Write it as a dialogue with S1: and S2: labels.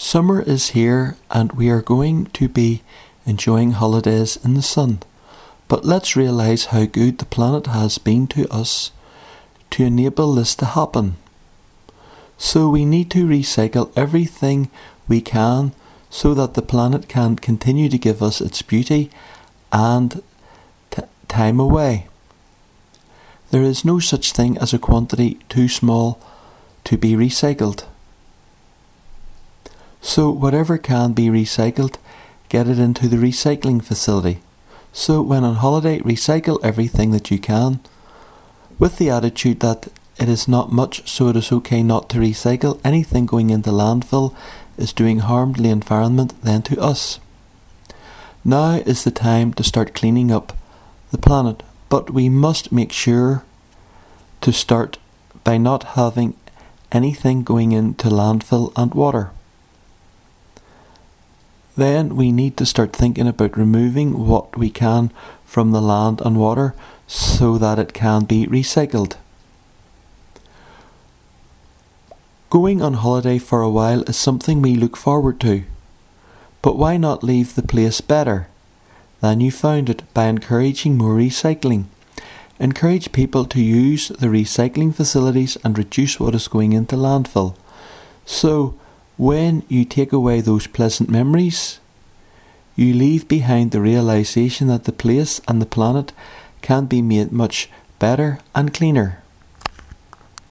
S1: Summer is here and we are going to be enjoying holidays in the sun. But let's realise how good the planet has been to us to enable this to happen. So we need to recycle everything we can so that the planet can continue to give us its beauty and t- time away. There is no such thing as a quantity too small to be recycled. So, whatever can be recycled, get it into the recycling facility. So, when on holiday, recycle everything that you can, with the attitude that it is not much, so it is okay not to recycle. Anything going into landfill is doing harm to the environment, then to us. Now is the time to start cleaning up the planet, but we must make sure to start by not having anything going into landfill and water. Then we need to start thinking about removing what we can from the land and water so that it can be recycled. Going on holiday for a while is something we look forward to. But why not leave the place better than you found it by encouraging more recycling? Encourage people to use the recycling facilities and reduce what is going into landfill. So, when you take away those pleasant memories, you leave behind the realization that the place and the planet can be made much better and cleaner.